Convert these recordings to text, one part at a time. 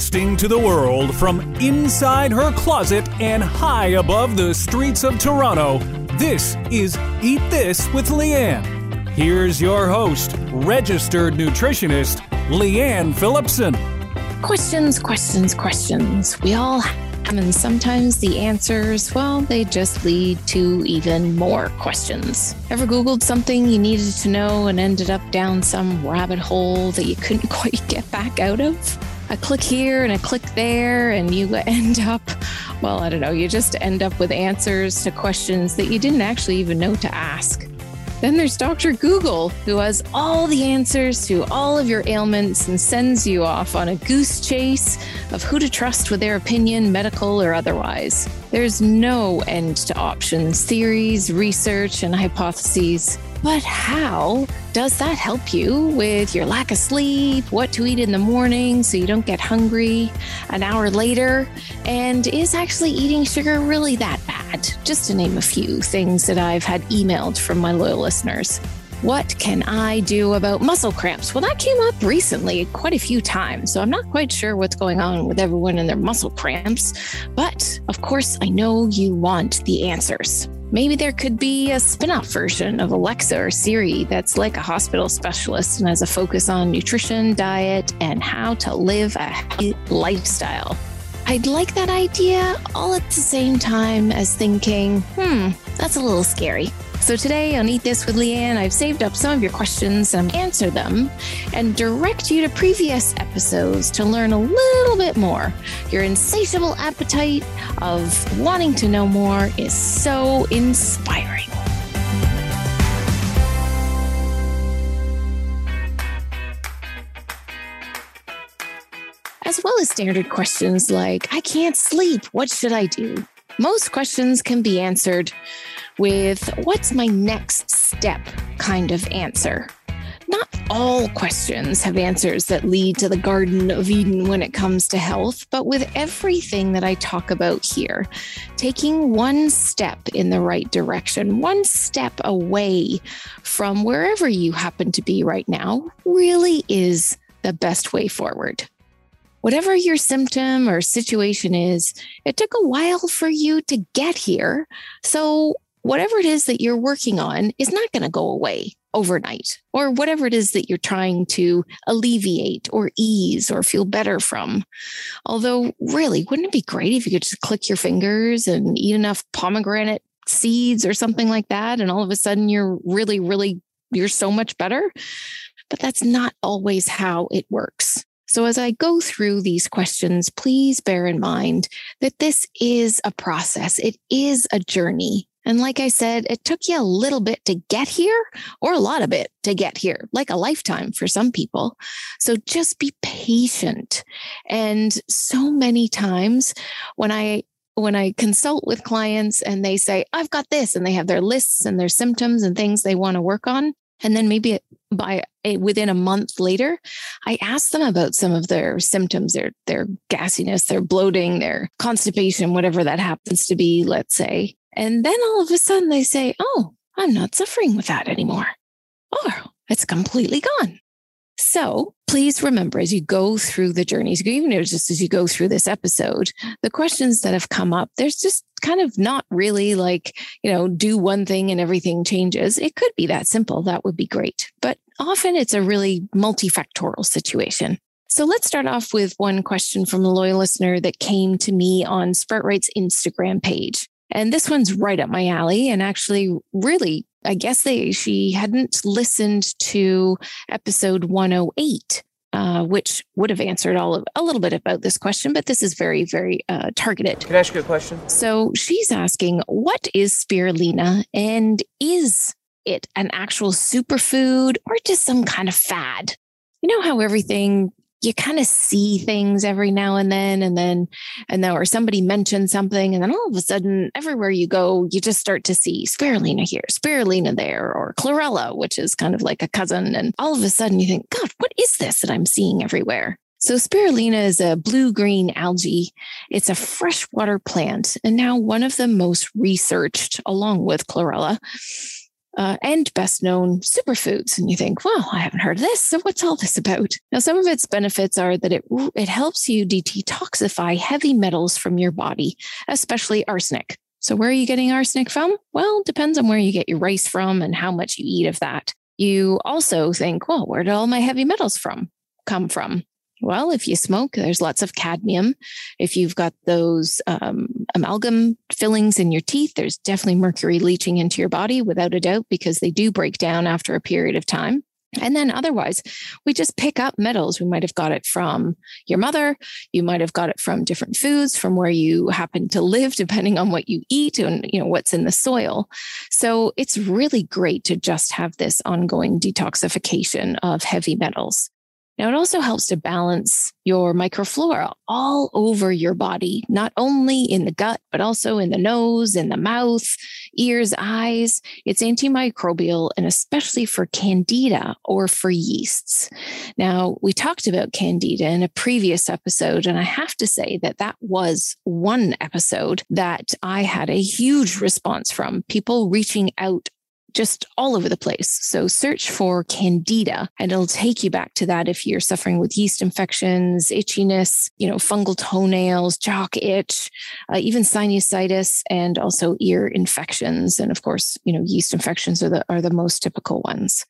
Broadcasting to the world from inside her closet and high above the streets of Toronto, this is Eat This with Lianne. Here's your host, registered nutritionist, Lianne Phillipson. Questions, questions, questions. We all have, and sometimes the answers, well, they just lead to even more questions. Ever Googled something you needed to know and ended up down some rabbit hole that you couldn't quite get back out of? A click here and a click there, and you end up, well, I don't know, you just end up with answers to questions that you didn't actually even know to ask. Then there's Dr. Google, who has all the answers to all of your ailments and sends you off on a goose chase of who to trust with their opinion, medical or otherwise. There's no end to options, theories, research, and hypotheses. But how does that help you with your lack of sleep, what to eat in the morning so you don't get hungry an hour later? And is actually eating sugar really that bad? Just to name a few things that I've had emailed from my loyal listeners. What can I do about muscle cramps? Well, that came up recently quite a few times, so I'm not quite sure what's going on with everyone and their muscle cramps. But of course, I know you want the answers. Maybe there could be a spin off version of Alexa or Siri that's like a hospital specialist and has a focus on nutrition, diet, and how to live a healthy lifestyle. I'd like that idea all at the same time as thinking, hmm, that's a little scary. So today on Eat This with Lianne, I've saved up some of your questions and answer them and direct you to previous episodes to learn a little bit more. Your insatiable appetite of wanting to know more is so inspiring. As standard questions like, I can't sleep, what should I do? Most questions can be answered with what's my next step kind of answer. Not all questions have answers that lead to the Garden of Eden when it comes to health, but with everything that I talk about here, taking one step in the right direction, one step away from wherever you happen to be right now, really is the best way forward. Whatever your symptom or situation is, it took a while for you to get here. So, whatever it is that you're working on is not going to go away overnight, or whatever it is that you're trying to alleviate or ease or feel better from. Although, really, wouldn't it be great if you could just click your fingers and eat enough pomegranate seeds or something like that? And all of a sudden, you're really, really, you're so much better. But that's not always how it works. So, as I go through these questions, please bear in mind that this is a process, it is a journey. And like I said, it took you a little bit to get here, or a lot of it to get here, like a lifetime for some people. So just be patient. And so many times when I when I consult with clients and they say, I've got this, and they have their lists and their symptoms and things they want to work on, and then maybe by Eh, within a month later, I ask them about some of their symptoms, their their gassiness, their bloating, their constipation, whatever that happens to be, let's say. And then all of a sudden they say, "Oh, I'm not suffering with that anymore." Oh, it's completely gone. So please remember as you go through the journeys, even just as you go through this episode, the questions that have come up, there's just kind of not really like, you know, do one thing and everything changes. It could be that simple. That would be great. But often it's a really multifactorial situation. So let's start off with one question from a loyal listener that came to me on Sproutright's Instagram page. And this one's right up my alley and actually really I guess they she hadn't listened to episode 108 uh, which would have answered all of a little bit about this question, but this is very, very uh, targeted. Can I ask you a question? So she's asking, what is spirulina and is it an actual superfood or just some kind of fad? You know how everything you kind of see things every now and then and then and then or somebody mentions something and then all of a sudden everywhere you go you just start to see spirulina here spirulina there or chlorella which is kind of like a cousin and all of a sudden you think god what is this that i'm seeing everywhere so spirulina is a blue-green algae. It's a freshwater plant and now one of the most researched along with chlorella uh, and best known superfoods. And you think, well, I haven't heard of this. So what's all this about? Now, some of its benefits are that it, it helps you detoxify heavy metals from your body, especially arsenic. So where are you getting arsenic from? Well, depends on where you get your rice from and how much you eat of that. You also think, well, where did all my heavy metals from come from? Well, if you smoke, there's lots of cadmium. If you've got those um, amalgam fillings in your teeth, there's definitely mercury leaching into your body without a doubt because they do break down after a period of time. And then otherwise, we just pick up metals. We might have got it from your mother. You might have got it from different foods, from where you happen to live, depending on what you eat and you know what's in the soil. So it's really great to just have this ongoing detoxification of heavy metals. Now, it also helps to balance your microflora all over your body, not only in the gut, but also in the nose, in the mouth, ears, eyes. It's antimicrobial and especially for candida or for yeasts. Now, we talked about candida in a previous episode, and I have to say that that was one episode that I had a huge response from people reaching out just all over the place. So search for candida and it'll take you back to that if you're suffering with yeast infections, itchiness, you know, fungal toenails, jock itch, uh, even sinusitis and also ear infections. And of course, you know, yeast infections are the, are the most typical ones.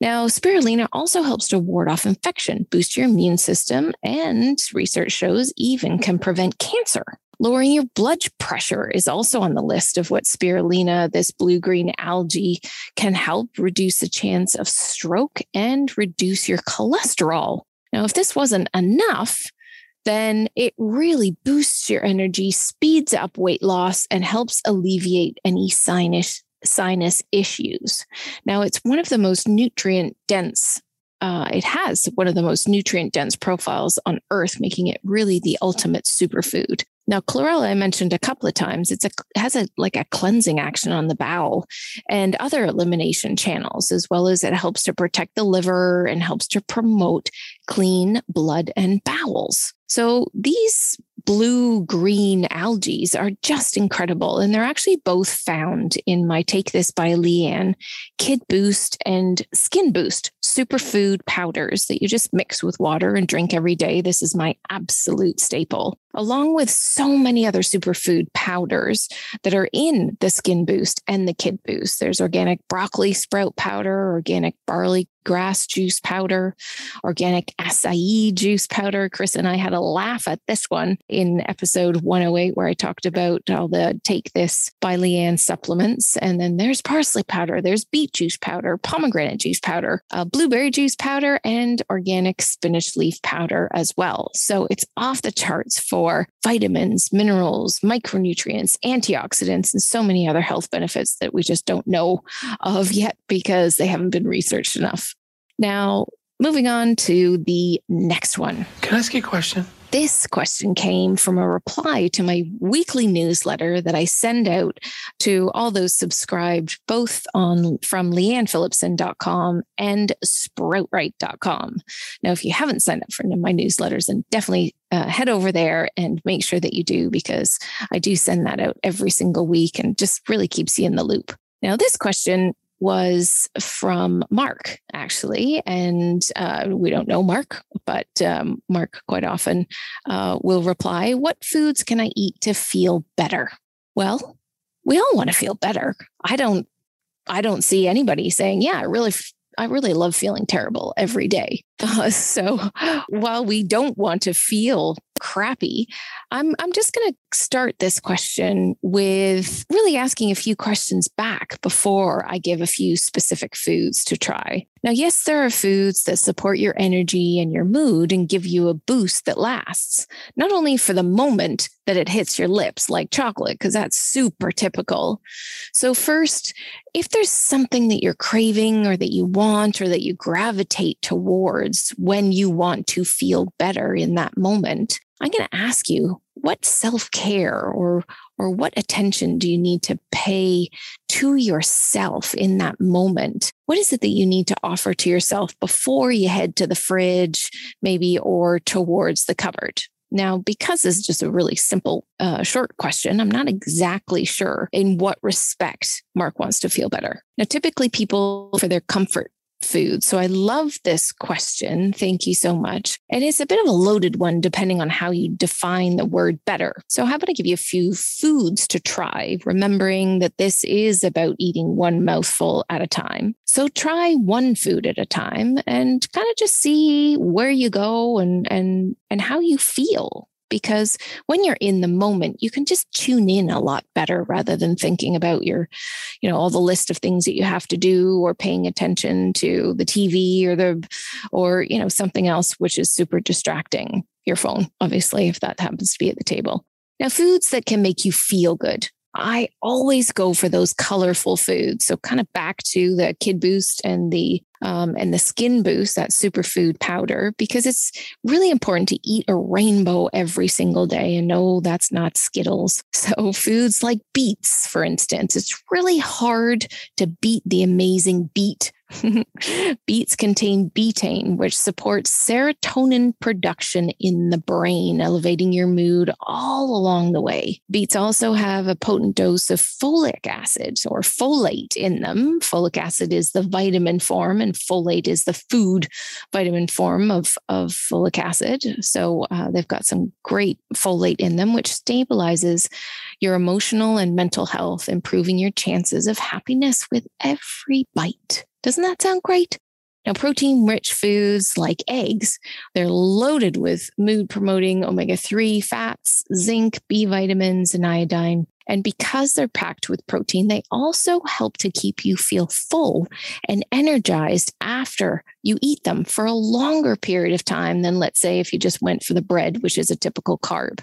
Now, spirulina also helps to ward off infection, boost your immune system, and research shows even can prevent cancer. Lowering your blood pressure is also on the list of what spirulina, this blue green algae, can help reduce the chance of stroke and reduce your cholesterol. Now, if this wasn't enough, then it really boosts your energy, speeds up weight loss, and helps alleviate any sinus sinus issues. Now, it's one of the most nutrient dense uh, it has one of the most nutrient dense profiles on earth, making it really the ultimate superfood. Now, chlorella, I mentioned a couple of times, it's a has a like a cleansing action on the bowel and other elimination channels, as well as it helps to protect the liver and helps to promote clean blood and bowels. So these blue green algae are just incredible. And they're actually both found in my Take This by Lianne Kid Boost and Skin Boost superfood powders that you just mix with water and drink every day. This is my absolute staple, along with so many other superfood powders that are in the Skin Boost and the Kid Boost. There's organic broccoli sprout powder, organic barley grass juice powder, organic acai juice powder. Chris and I had a laugh at this one in episode 108, where I talked about all the take this by Lianne supplements. And then there's parsley powder, there's beet juice powder, pomegranate juice powder, uh, blueberry juice powder, and organic spinach leaf powder as well. So it's off the charts for vitamins, minerals, micronutrients, antioxidants, and so many other health benefits that we just don't know of yet because they haven't been researched enough. Now, moving on to the next one. Can I ask you a question? This question came from a reply to my weekly newsletter that I send out to all those subscribed both on from liannephillipson.com and sproutright.com. Now, if you haven't signed up for my newsletters, then definitely uh, head over there and make sure that you do because I do send that out every single week and just really keeps you in the loop. Now, this question was from Mark, actually. And uh, we don't know Mark, but um, Mark quite often uh, will reply, What foods can I eat to feel better? Well, we all want to feel better. I don't. I don't see anybody saying, "Yeah, I really I really love feeling terrible every day. Uh, so while we don't want to feel crappy, I'm, I'm just going to start this question with really asking a few questions back before I give a few specific foods to try. Now, yes, there are foods that support your energy and your mood and give you a boost that lasts, not only for the moment that it hits your lips, like chocolate, because that's super typical. So, first, if there's something that you're craving or that you want or that you gravitate towards when you want to feel better in that moment, I'm going to ask you what self-care or or what attention do you need to pay to yourself in that moment? What is it that you need to offer to yourself before you head to the fridge maybe or towards the cupboard? Now, because this is just a really simple, uh, short question, I'm not exactly sure in what respect Mark wants to feel better. Now, typically people for their comfort food. So I love this question. Thank you so much. And it's a bit of a loaded one depending on how you define the word better. So how about I give you a few foods to try, remembering that this is about eating one mouthful at a time. So try one food at a time and kind of just see where you go and and and how you feel because when you're in the moment you can just tune in a lot better rather than thinking about your you know all the list of things that you have to do or paying attention to the tv or the or you know something else which is super distracting your phone obviously if that happens to be at the table now foods that can make you feel good I always go for those colorful foods. So kind of back to the Kid Boost and the um, and the Skin Boost, that superfood powder, because it's really important to eat a rainbow every single day. And no, that's not Skittles. So foods like beets, for instance, it's really hard to beat the amazing beet Beets contain betaine, which supports serotonin production in the brain, elevating your mood all along the way. Beets also have a potent dose of folic acid or folate in them. Folic acid is the vitamin form, and folate is the food vitamin form of, of folic acid. So uh, they've got some great folate in them, which stabilizes your emotional and mental health, improving your chances of happiness with every bite. Doesn't that sound great? Now, protein rich foods like eggs, they're loaded with mood promoting omega 3 fats, zinc, B vitamins, and iodine. And because they're packed with protein, they also help to keep you feel full and energized after you eat them for a longer period of time than, let's say, if you just went for the bread, which is a typical carb.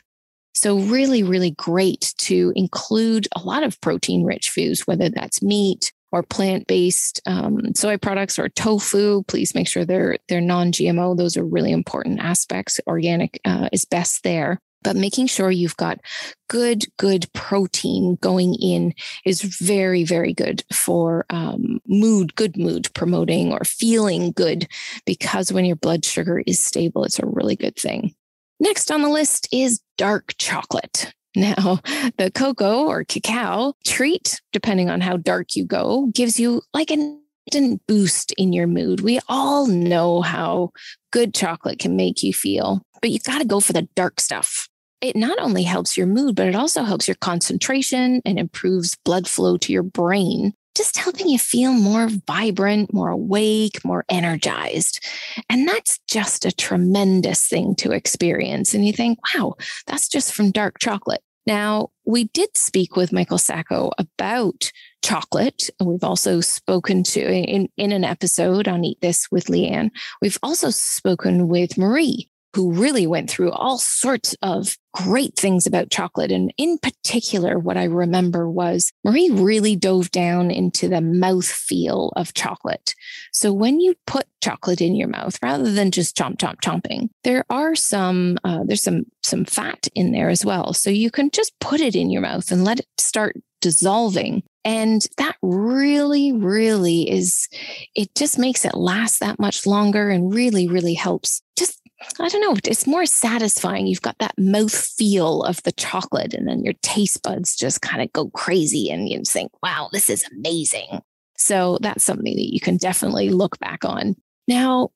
So, really, really great to include a lot of protein rich foods, whether that's meat, or plant-based um, soy products or tofu please make sure they're they're non-gmo those are really important aspects. Organic uh, is best there. But making sure you've got good good protein going in is very very good for um, mood good mood promoting or feeling good because when your blood sugar is stable it's a really good thing. Next on the list is dark chocolate now, the cocoa or cacao treat, depending on how dark you go, gives you like an instant boost in your mood. We all know how good chocolate can make you feel, but you've got to go for the dark stuff. It not only helps your mood, but it also helps your concentration and improves blood flow to your brain, just helping you feel more vibrant, more awake, more energized. And that's just a tremendous thing to experience. And you think, wow, that's just from dark chocolate. Now, we did speak with Michael Sacco about chocolate. We've also spoken to in, in an episode on Eat This with Lianne. We've also spoken with Marie who really went through all sorts of great things about chocolate. And in particular, what I remember was Marie really dove down into the mouth feel of chocolate. So when you put chocolate in your mouth, rather than just chomp, chomp, chomping, there are some, uh, there's some, some fat in there as well. So you can just put it in your mouth and let it start dissolving. And that really, really is, it just makes it last that much longer and really, really helps just I don't know, it's more satisfying. You've got that mouth feel of the chocolate, and then your taste buds just kind of go crazy and you think, wow, this is amazing. So that's something that you can definitely look back on. Now,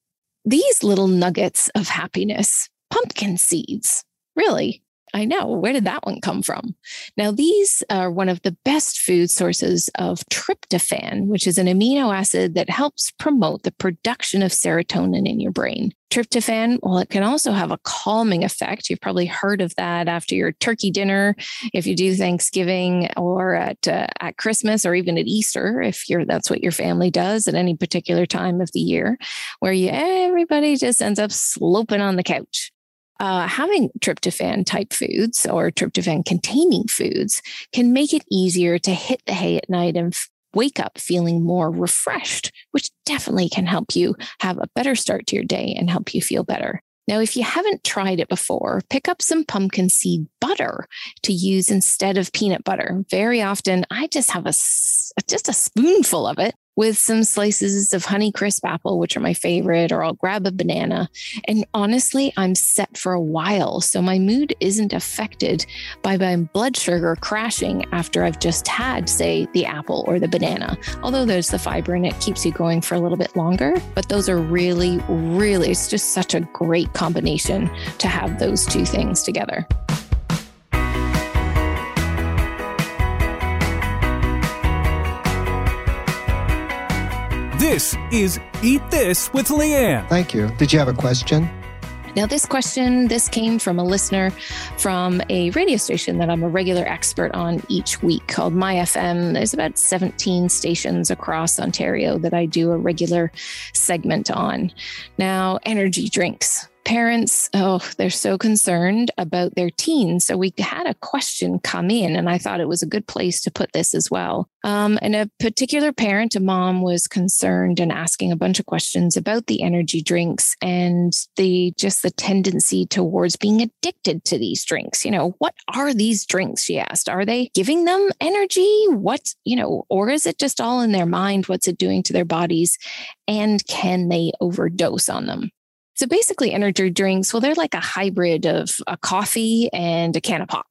these little nuggets of happiness, pumpkin seeds, really, I know. Where did that one come from? Now, these are one of the best food sources of tryptophan, which is an amino acid that helps promote the production of serotonin in your brain. Tryptophan, well, it can also have a calming effect. You've probably heard of that after your turkey dinner, if you do Thanksgiving or at uh, at Christmas or even at Easter, if you're that's what your family does at any particular time of the year, where you everybody just ends up sloping on the couch uh, having tryptophan type foods or tryptophan containing foods can make it easier to hit the hay at night and f- wake up feeling more refreshed, which definitely can help you have a better start to your day and help you feel better. Now, if you haven't tried it before, pick up some pumpkin seed butter to use instead of peanut butter. Very often, I just have a just a spoonful of it with some slices of Honeycrisp apple, which are my favorite, or I'll grab a banana. And honestly, I'm set for a while. So my mood isn't affected by my blood sugar crashing after I've just had, say, the apple or the banana. Although there's the fiber in it, keeps you going for a little bit longer. But those are really, really, it's just such a great combination to have those two things together. This is Eat This with Lianne. Thank you. Did you have a question? Now, this question, this came from a listener from a radio station that I'm a regular expert on each week called My FM. There's about 17 stations across Ontario that I do a regular segment on. Now, energy drinks parents, oh, they're so concerned about their teens. So we had a question come in, and I thought it was a good place to put this as well. Um, and a particular parent, a mom, was concerned and asking a bunch of questions about the energy drinks and the just the tendency towards being addicted to these drinks. You know, what are these drinks? She asked. Are they giving them energy? What, you know, or is it just all in their mind? What's it doing to their bodies? And can they overdose on them? So basically, energy drinks, well, they're like a hybrid of a coffee and a can of pop.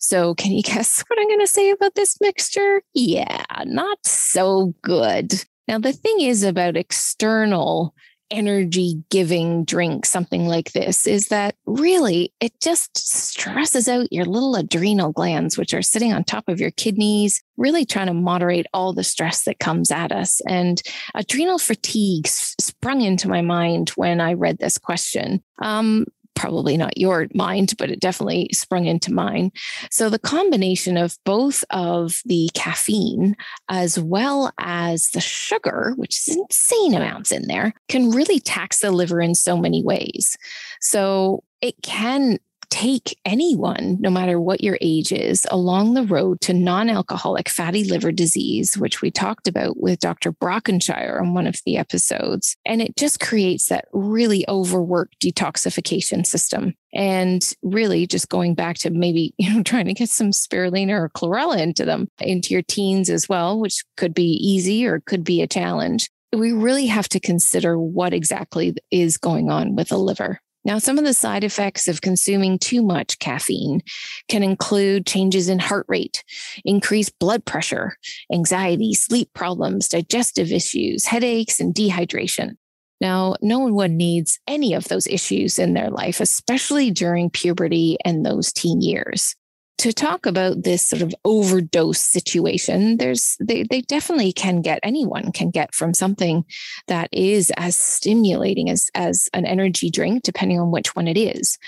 So, can you guess what I'm going to say about this mixture? Yeah, not so good. Now, the thing is about external energy giving drink, something like this, is that really it just stresses out your little adrenal glands, which are sitting on top of your kidneys, really trying to moderate all the stress that comes at us. And adrenal fatigue sprung into my mind when I read this question. Um, probably not your mind, but it definitely sprung into mine. So the combination of both of the caffeine as well as the sugar, which is insane amounts in there, can really tax the liver in so many ways. So it can take anyone, no matter what your age is, along the road to non alcoholic fatty liver disease, which we talked about with Dr. Brockenshire on one of the episodes. And it just creates that really overworked detoxification system. And really just going back to maybe, you know, trying to get some spirulina or chlorella into them, into your teens as well, which could be easy or could be a challenge. We really have to consider what exactly is going on with the liver. Now, some of the side effects of consuming too much caffeine can include changes in heart rate, increased blood pressure, anxiety, sleep problems, digestive issues, headaches, and dehydration. Now, no one needs any of those issues in their life, especially during puberty and those teen years to talk about this sort of overdose situation there's they, they definitely can get anyone can get from something that is as stimulating as as an energy drink depending on which one it is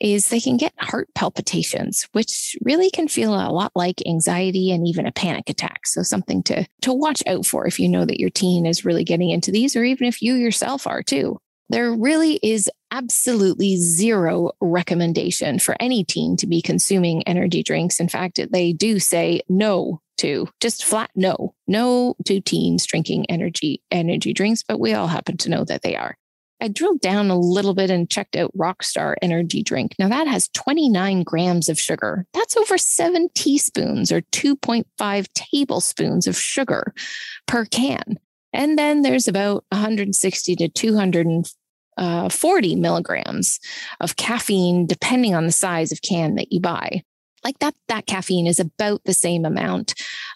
is they can get heart palpitations which really can feel a lot like anxiety and even a panic attack. So something to to watch out for if you know that your teen is really getting into these or even if you yourself are too there really is absolutely zero recommendation for any teen to be consuming energy drinks. In fact, they do say no to just flat no, no to teens drinking energy energy drinks, but we all happen to know that they are. I drilled down a little bit and checked out Rockstar energy drink. Now that has 29 grams of sugar. That's over seven teaspoons or 2.5 tablespoons of sugar per can. And then there's about 160 to 240 uh, milligrams of caffeine, depending on the size of can that you buy. Like that, that caffeine is about the same amount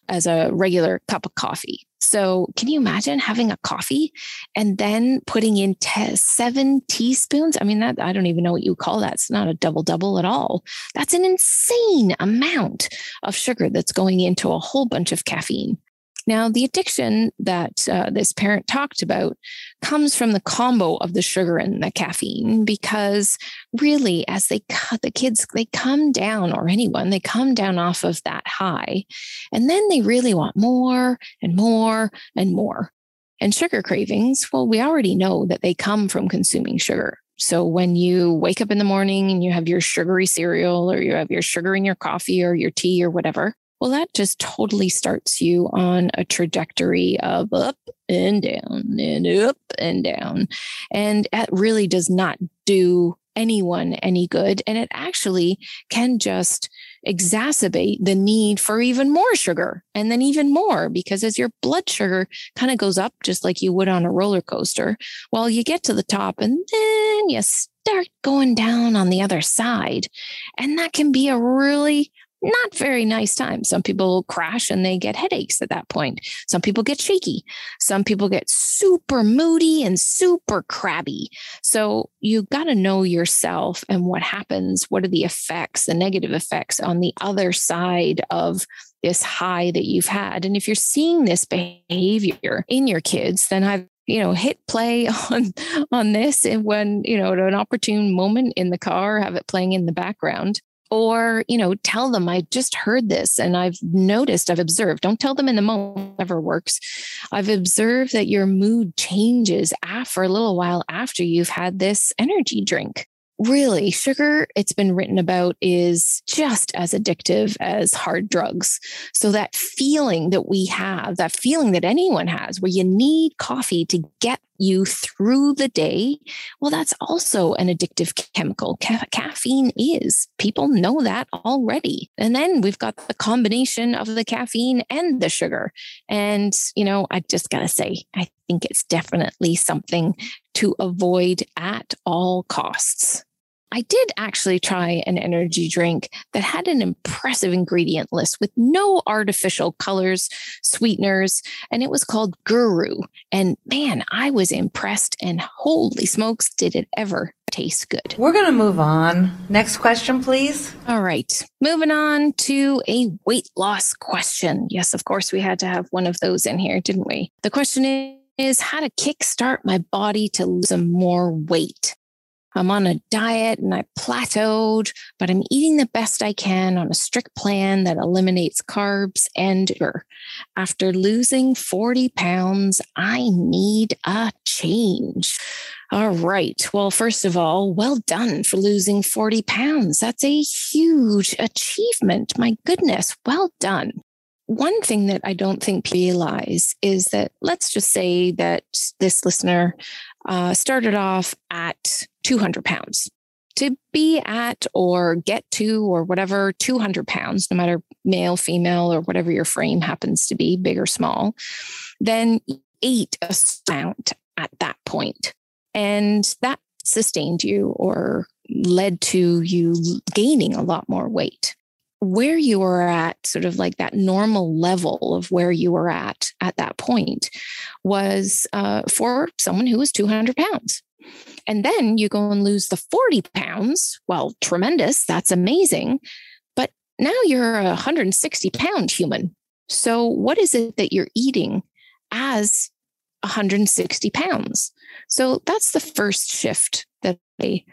as a regular cup of coffee. So, can you imagine having a coffee and then putting in te- seven teaspoons? I mean, that I don't even know what you call that. It's not a double double at all. That's an insane amount of sugar that's going into a whole bunch of caffeine. Now, the addiction that uh, this parent talked about comes from the combo of the sugar and the caffeine, because really, as they the kids, they come down, or anyone, they come down off of that high, and then they really want more and more and more. And sugar cravings, well, we already know that they come from consuming sugar. So when you wake up in the morning and you have your sugary cereal or you have your sugar in your coffee or your tea or whatever, well, that just totally starts you on a trajectory of up and down and up and down. And it really does not do anyone any good. And it actually can just exacerbate the need for even more sugar and then even more because as your blood sugar kind of goes up just like you would on a roller coaster well you get to the top and then you start going down on the other side and that can be a really not very nice time. Some people crash and they get headaches at that point. Some people get shaky. Some people get super moody and super crabby. So you got to know yourself and what happens. What are the effects, the negative effects on the other side of this high that you've had? And if you're seeing this behavior in your kids, then I've you know hit play on on this and when you know at an opportune moment in the car have it playing in the background or you know tell them i just heard this and i've noticed i've observed. Don't tell them in the moment never works. I've observed that your mood changes after a little while after you've had this energy drink really sugar it's been written about is just as addictive as hard drugs. So that feeling that we have that feeling that anyone has where you need coffee to get you through the day well that's also an addictive chemical. Ca- caffeine is. People know that already. And then we've got the combination of the caffeine and the sugar. And you know i just got to say i think it's definitely something to avoid at all costs I did actually try an energy drink that had an impressive ingredient list with no artificial colors, sweeteners, and it was called Guru. And man, I was impressed. And holy smokes, did it ever taste good. We're going to move on. Next question, please. All right. Moving on to a weight loss question. Yes, of course, we had to have one of those in here, didn't we? The question is how to kickstart my body to lose some more weight. I'm on a diet and I plateaued, but I'm eating the best I can on a strict plan that eliminates carbs and sugar. After losing 40 pounds, I need a change. All right. Well, first of all, well done for losing 40 pounds. That's a huge achievement. My goodness, well done. One thing that I don't think realize is that let's just say that this listener uh, started off at 200 pounds. To be at or get to or whatever 200 pounds, no matter male, female, or whatever your frame happens to be, big or small, then ate a amount at that point. And that sustained you or led to you gaining a lot more weight where you were at, sort of like that normal level of where you were at at that point, was uh, for someone who was 200 pounds. And then you go and lose the 40 pounds. Well, tremendous. That's amazing. But now you're a 160 pound human. So, what is it that you're eating as 160 pounds? So, that's the first shift that I,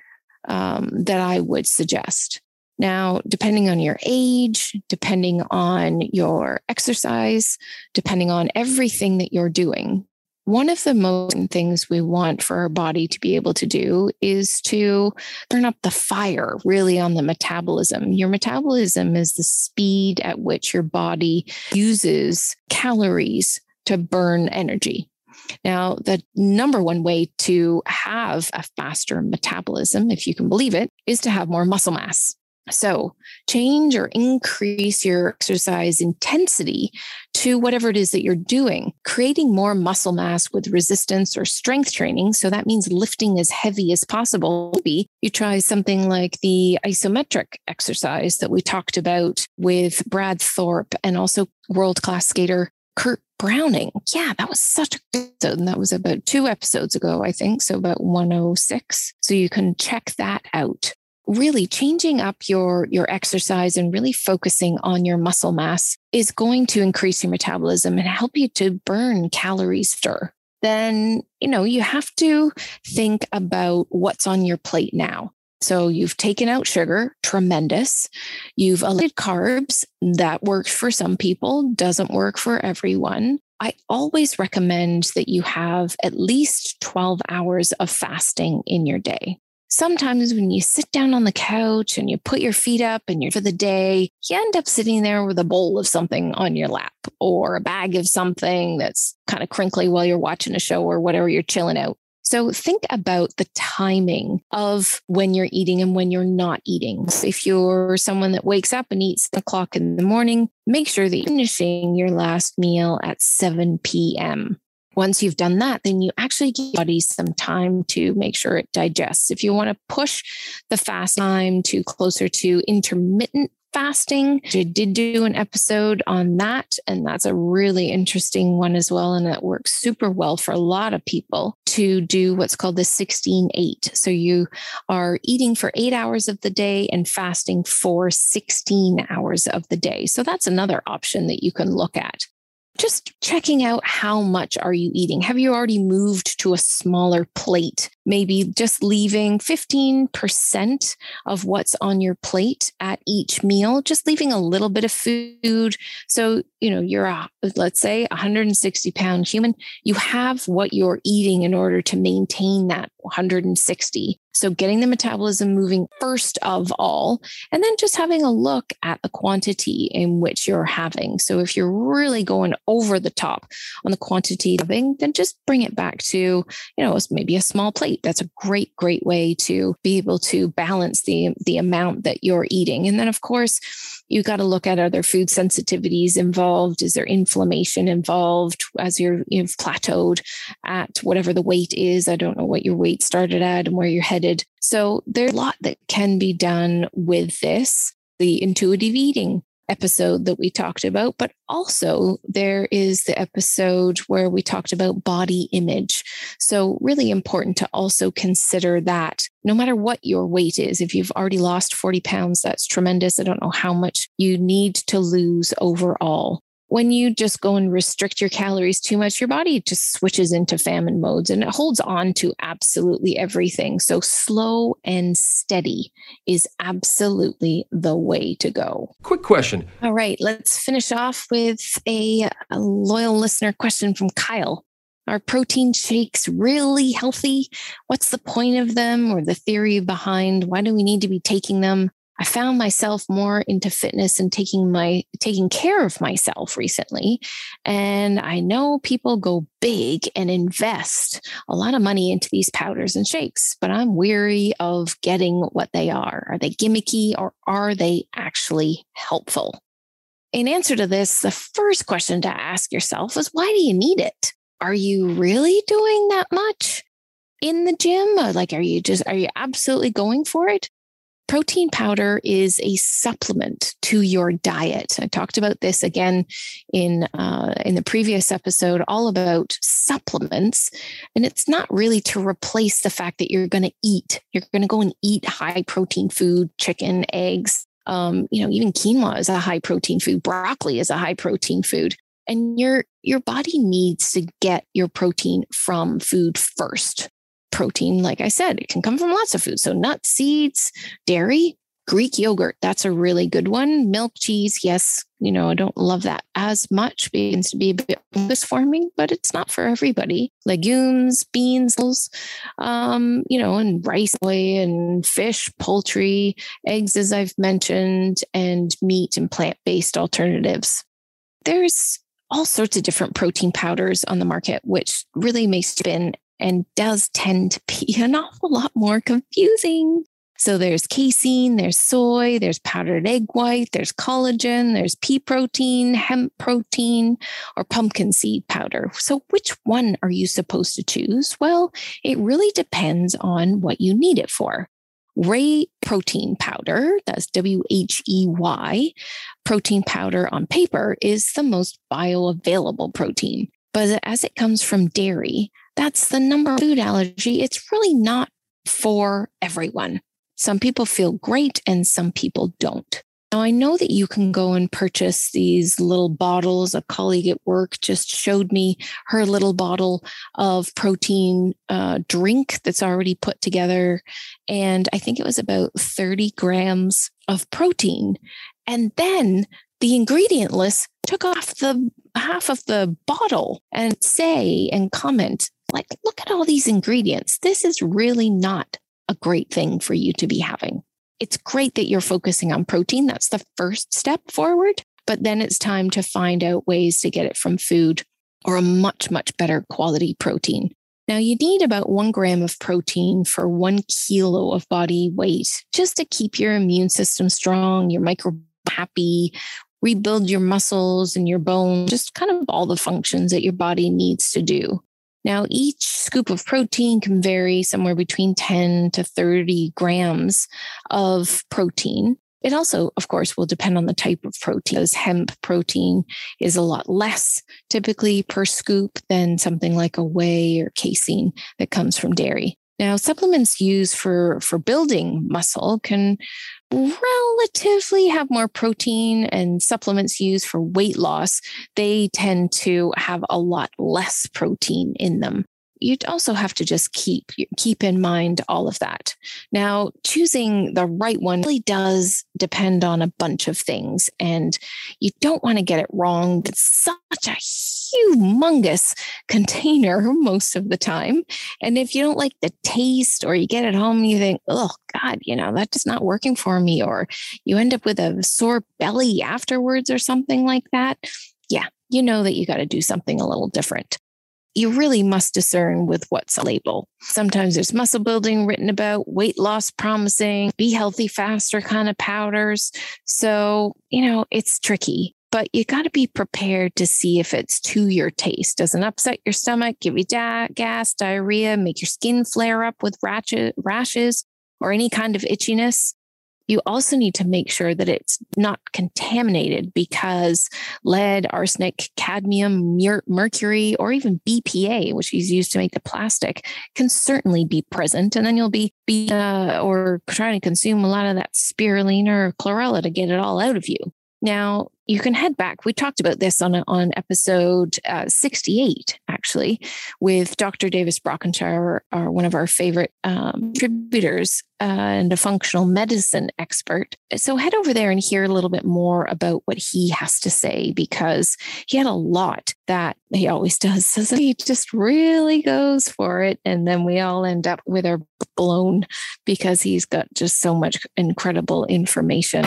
um, that I would suggest. Now, depending on your age, depending on your exercise, depending on everything that you're doing, one of the most things we want for our body to be able to do is to turn up the fire really on the metabolism. Your metabolism is the speed at which your body uses calories to burn energy. Now, the number one way to have a faster metabolism, if you can believe it, is to have more muscle mass. So, change or increase your exercise intensity to whatever it is that you're doing, creating more muscle mass with resistance or strength training. So, that means lifting as heavy as possible. Maybe you try something like the isometric exercise that we talked about with Brad Thorpe and also world class skater Kurt Browning. Yeah, that was such a good episode. And that was about two episodes ago, I think. So about 106. So you can check that out really changing up your your exercise and really focusing on your muscle mass is going to increase your metabolism and help you to burn calories stir then you know you have to think about what's on your plate now. So you've taken out sugar tremendous. You've eliminated carbs. That works for some people doesn't work for everyone. I always recommend that you have at least 12 hours of fasting in your day sometimes when you sit down on the couch and you put your feet up and you're for the day, you end up sitting there with a bowl of something on your lap or a bag of something that's kind of crinkly while you're watching a show or whatever you're chilling out. So think about the timing of when you're eating and when you're not eating. If you're someone that wakes up and eats the o'clock in the morning, make sure that you're finishing your last meal at 7 p.m. Once you've done that, then you actually give your body some time to make sure it digests. If you want to push the fast time to closer to intermittent fasting. I did do an episode on that, and that's a really interesting one as well. And it works super well for a lot of people to do what's called the 16 8. So you are eating for eight hours of the day and fasting for 16 hours of the day. So that's another option that you can look at just checking out how much are you eating? Have you already moved to a smaller plate? Maybe just leaving 15% of what's on your plate at each meal just leaving a little bit of food. So you know you're a let's say 160 pound human. You have what you're eating in order to maintain that 160 so getting the metabolism moving first of all, and then just having a look at the quantity in which you're having. So if you're really going over the top on the quantity of having, then just bring it back to, you know, maybe a small plate. That's a great, great way to be able to balance the, the amount that you're eating. And then of course, you got to look at other food sensitivities involved. Is there inflammation involved as you're you've plateaued at whatever the weight is? I don't know what your weight started at and where you're headed. So there's a lot that can be done with this. The intuitive eating episode that we talked about, but also there is the episode where we talked about body image. So, really important to also consider that no matter what your weight is, if you've already lost 40 pounds, that's tremendous. I don't know how much you need to lose overall when you just go and restrict your calories too much, your body just switches into famine modes and it holds on to absolutely everything. So, slow and steady is absolutely the way to go. Quick question. All right, let's finish off with a, a loyal listener question from Kyle. Are protein shakes really healthy? What's the point of them or the theory behind why do we need to be taking them? I found myself more into fitness and taking my taking care of myself recently. And I know people go big and invest a lot of money into these powders and shakes, but I'm weary of getting what they are. Are they gimmicky or are they actually helpful? In answer to this, the first question to ask yourself is why do you need it? Are you really doing that much? in the gym? Like, are you just, are you absolutely going for it? Protein powder is a supplement to your diet. I talked about this again in uh, in the previous episode, all about supplements, and it's not really to replace the fact that you're going to eat. You're going to go and eat high protein food, chicken, eggs. Um, you know, even quinoa is a high protein food. Broccoli is a high protein food, and your your body needs to get your protein from food first protein, like I said, it can come from lots of foods. So nuts, seeds, dairy, Greek yogurt, that's a really good one. Milk, cheese, yes, you know, I don't love that as much. Begins to be a bit disforming, but it's not for everybody. Legumes, beans, um, you know, and rice, soy, and fish, poultry, eggs, as I've mentioned, and meat and plant based alternatives. There's all sorts of different protein powders on the market, which really may spin and does tend to be an awful lot more confusing. So there's casein, there's soy, there's powdered egg white, there's collagen, there's pea protein, hemp protein, or pumpkin seed powder. So which one are you supposed to choose? Well, it really depends on what you need it for. Whey protein powder, that's W H E Y, protein powder on paper is the most bioavailable protein. But as it comes from dairy, that's the number food allergy. It's really not for everyone. Some people feel great and some people don't. Now, I know that you can go and purchase these little bottles. A colleague at work just showed me her little bottle of protein uh, drink that's already put together. And I think it was about 30 grams of protein. And then the ingredient list took off the half of the bottle and say and comment like, look at all these ingredients. This is really not a great thing for you to be having. It's great that you're focusing on protein. That's the first step forward. But then it's time to find out ways to get it from food or a much, much better quality protein. Now, you need about one gram of protein for one kilo of body weight just to keep your immune system strong, your microbiome happy, rebuild your muscles and your bone, just kind of all the functions that your body needs to do. Now, each scoop of protein can vary somewhere between 10 to 30 grams of protein. It also, of course, will depend on the type of protein, as hemp protein is a lot less typically per scoop than something like a whey or casein that comes from dairy. Now, supplements used for, for building muscle can relatively have more protein and supplements used for weight loss, they tend to have a lot less protein in them you'd also have to just keep keep in mind all of that. Now, choosing the right one really does depend on a bunch of things, and you don't want to get it wrong. It's such a humongous container most of the time, and if you don't like the taste, or you get it home, you think, "Oh God, you know that is not working for me," or you end up with a sore belly afterwards, or something like that. Yeah, you know that you got to do something a little different you really must discern with what's a label. Sometimes there's muscle building written about, weight loss promising, be healthy faster kind of powders. So, you know, it's tricky, but you got to be prepared to see if it's to your taste. Doesn't upset your stomach, give you da- gas, diarrhea, make your skin flare up with ratchet, rashes or any kind of itchiness you also need to make sure that it's not contaminated because lead, arsenic, cadmium, mercury, or even BPA, which is used to make the plastic, can certainly be present. And then you'll be, be uh, or trying to consume a lot of that spirulina or chlorella to get it all out of you. Now, you can head back. We talked about this on, on episode uh, 68, actually, with Dr. Davis Brockenshire, our, one of our favorite um, contributors uh, and a functional medicine expert. So head over there and hear a little bit more about what he has to say because he had a lot that he always does. So he just really goes for it. And then we all end up with our blown because he's got just so much incredible information.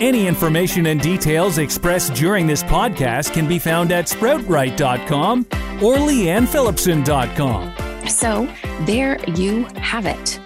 Any information and details expressed during this podcast can be found at sproutright.com or liannephillipson.com. So there you have it.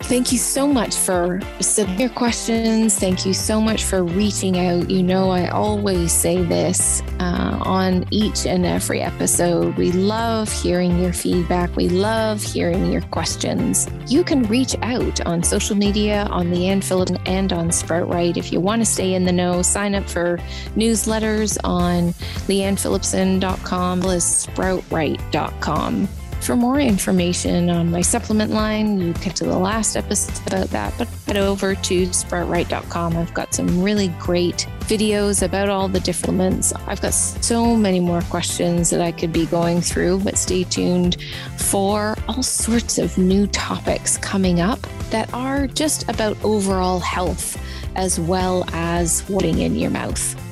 Thank you so much for submitting your questions. Thank you so much for reaching out. You know, I always say this uh, on each and every episode. We love hearing your feedback. We love hearing your questions. You can reach out on social media, on Lianne Phillips, and on Sproutright. If you want to stay in the know, sign up for newsletters on liannephillipson.com as sproutright.com. For more information on my supplement line, you get to the last episode about that, but head over to sproutright.com. I've got some really great videos about all the different. I've got so many more questions that I could be going through, but stay tuned for all sorts of new topics coming up that are just about overall health as well as what's in your mouth.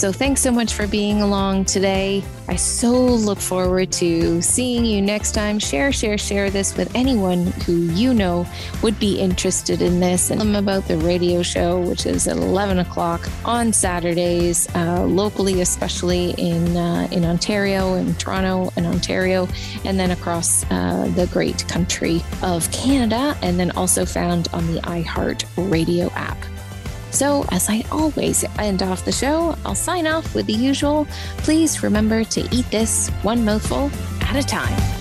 So thanks so much for being along today. I so look forward to seeing you next time. Share, share, share this with anyone who you know would be interested in this and them about the radio show, which is at 11 o'clock on Saturdays, uh, locally, especially in uh, in Ontario, in Toronto and Ontario, and then across uh, the great country of Canada, and then also found on the iHeart Radio app. So, as I always end off the show, I'll sign off with the usual. Please remember to eat this one mouthful at a time.